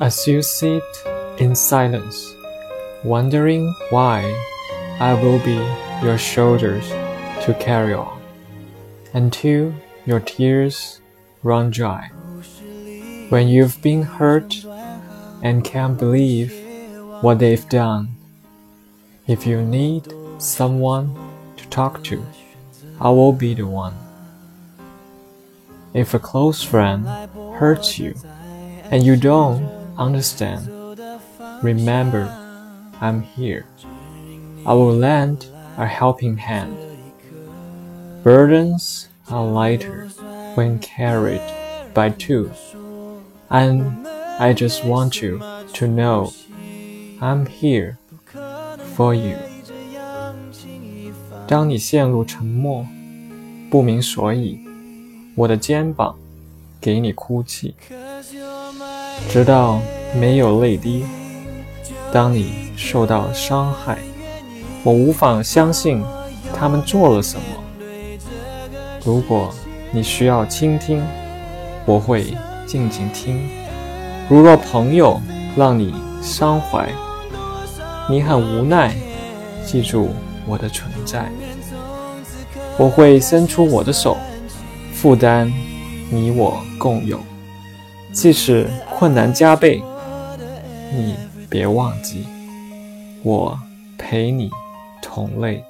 As you sit in silence, wondering why I will be your shoulders to carry on until your tears run dry. When you've been hurt and can't believe what they've done, if you need someone to talk to, I will be the one. If a close friend hurts you and you don't understand, remember I'm here. I will lend a helping hand. Burdens are lighter when carried by two, and I just want you to know I'm here for you. 当你陷入沉默，不明所以，我的肩膀给你哭泣， 直到没有泪滴。当你受到伤害，我无法相信他们做了什么。如果你需要倾听，我会静静听。如若朋友让你伤怀，你很无奈，记住我的存在。我会伸出我的手，负担你我共有。即使困难加倍，你别忘记，我陪你同累。